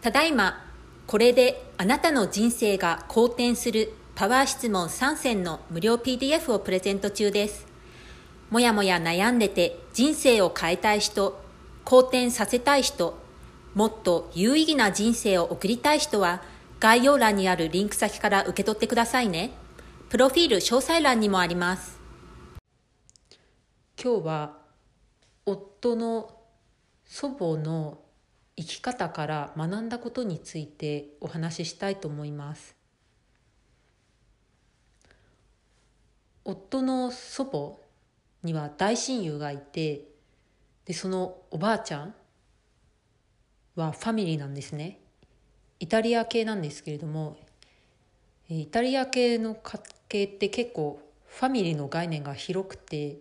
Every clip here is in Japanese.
ただいまこれであなたの人生が好転するパワー質問3選の無料 PDF をプレゼント中ですもやもや悩んでて人生を変えたい人好転させたい人もっと有意義な人生を送りたい人は概要欄にあるリンク先から受け取ってくださいね。プロフィール詳細欄にもあります。今日は夫の祖母の生き方から学んだことについてお話ししたいと思います。夫の祖母には大親友がいてでそのおばあちゃんはファミリーなんですね。イタリア系なんですけれどもイタリア系の家系って結構ファミリーの概念が広くて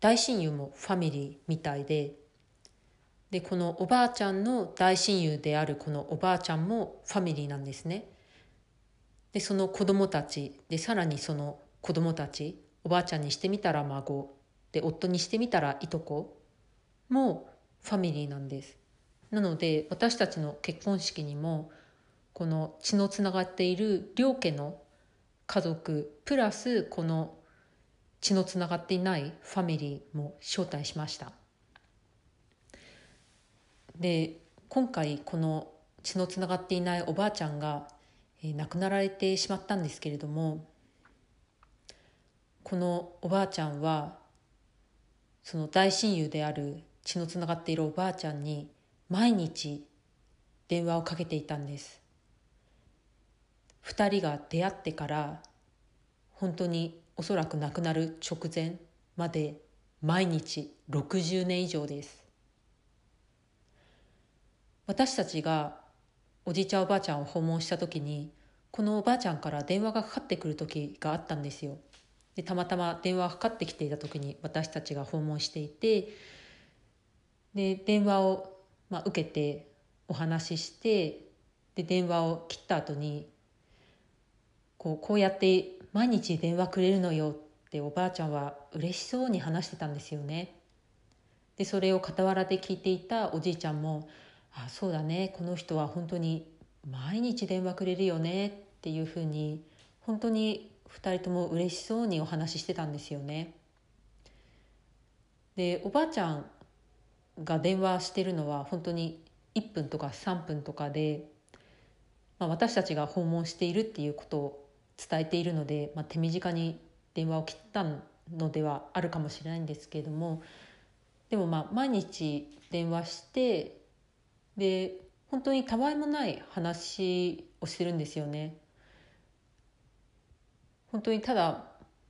大親友もファミリーみたいででこのおばあちゃんの大親友であるこのおばあちゃんもファミリーなんですね。でその子供たちでさらにその子供たちおばあちゃんにしてみたら孫で夫にしてみたらいとこもファミリーなんです。なので私たちの結婚式にもこの血のつながっている両家の家族プラスこの血のつながっていないファミリーも招待しましたで今回この血のつながっていないおばあちゃんが、え、亡くなられてしまったんですけれどもこのおばあちゃんはその大親友である血のつながっているおばあちゃんに毎日電話をかけていたんです。2人が出会ってから本当におそらく亡くなる直前まで毎日60年以上です。私たちがおじいちゃんおばあちゃんを訪問した時にこのおばあちゃんから電話がかかってくる時があったんですよでたまたま電話がかかってきていた時に私たちが訪問していてで電話を、まあ、受けてお話ししてで電話を切った後にこうこうやって毎日電話くれるのよっておばあちゃんは嬉しそうに話してたんですよね。でそれを傍らで聞いていたおじいちゃんも「あそうだねこの人は本当に毎日電話くれるよね」っていうふうに本当に2人とも嬉しそうにお話ししてたんですよね。でおばあちゃんが電話してるのは本当に1分とか3分とかで、まあ、私たちが訪問しているっていうことを伝えているので、まあ、手短に電話を切ったのではあるかもしれないんですけれどもでもまあ毎日電話してで本当にたわいもない話をしてるんですよね。本当にただ、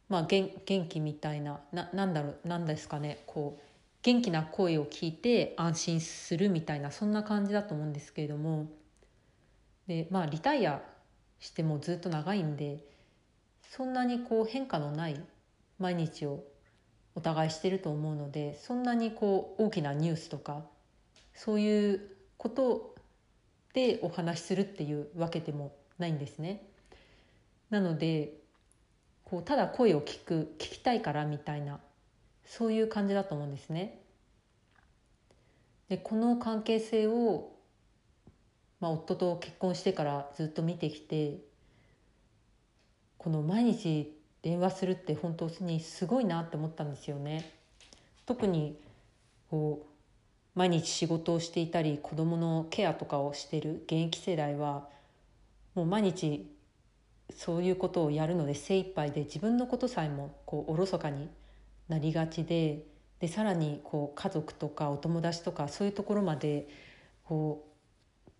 まあ、元元気みたいななんだろうなんですかねこう元気な声を聞いて安心するみたいなそんな感じだと思うんですけれどもでまあリタイアしてもずっと長いんでそんなにこう変化のない毎日をお互いしてると思うのでそんなにこう大きなニュースとかそういうことでお話しするっていうわけでもないんですね。なのでこうただ声を聞く聞きたいからみたいなそういう感じだと思うんですね。でこの関係性をまあ、夫と結婚してからずっと見てきてこの毎日電話するって本当にすごいなって思ったんですよね。特にこう、毎日仕事をしていたり子どものケアとかをしてる現役世代はもう毎日そういうことをやるので精一杯で自分のことさえもこうおろそかになりがちででさらにこう家族とかお友達とかそういうところまでこう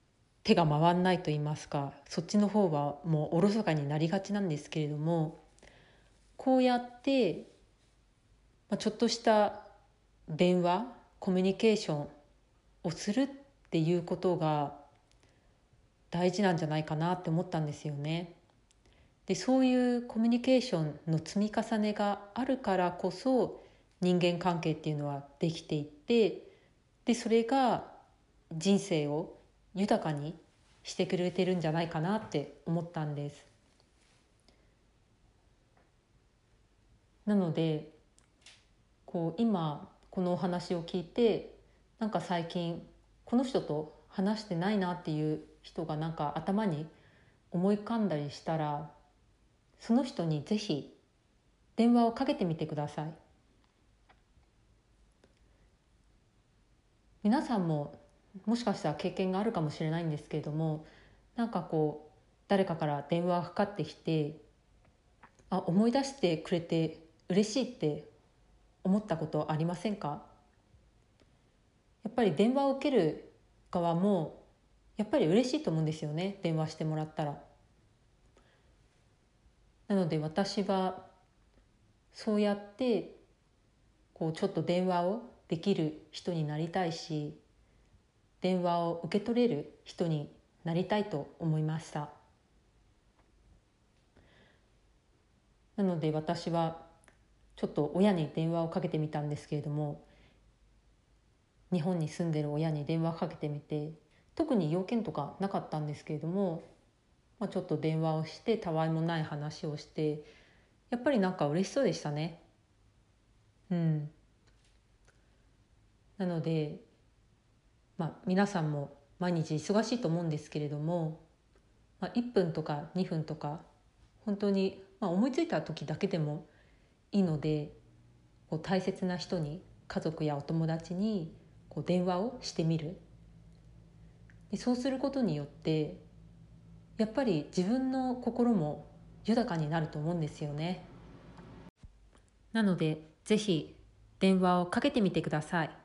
手が回らないと言いますかそっちの方はもうおろそかになりがちなんですけれどもこうやって、まあ、ちょっとした電話コミュニケーションをするっていうことが大事なんじゃないかなって思ったんですよね。でそういうコミュニケーションの積み重ねがあるからこそ人間関係っていうのはできていってでそれが人生を豊かにしてくれてるんじゃないかなって思ったんです。なのでこう今このお話を聞いてなんか最近この人と話してないなっていう人がなんか頭に思い浮かんだりしたらその人にぜひ電話をかけてみてください。皆さんももしかしたら経験があるかもしれないんですけれどもなんかこう誰かから電話がかかってきてあ思い出してくれて嬉しいって思ったことありませんか？やっぱり電話を受ける側もやっぱり嬉しいと思うんですよね。電話してもらったら。なので私はそうやってこうちょっと電話をできる人になりたいし電話を受け取れる人になりたいと思いました。なので私はちょっと親に電話をかけてみたんですけれども日本に住んでる親に電話かけてみて特に要件とかなかったんですけれどもまあ、ちょっと電話をしてたわいもない話をしてやっぱりなんか嬉しそうでしたね。うん。なのでまあ皆さんも毎日忙しいと思うんですけれども、まあ、1分とか2分とか本当に、まあ、思いついた時だけでもいいのでこう大切な人に家族やお友達にこう電話をしてみる。でそうすることによってやっぱり自分の心も豊かになると思うんですよね。なのでぜひ電話をかけてみてください。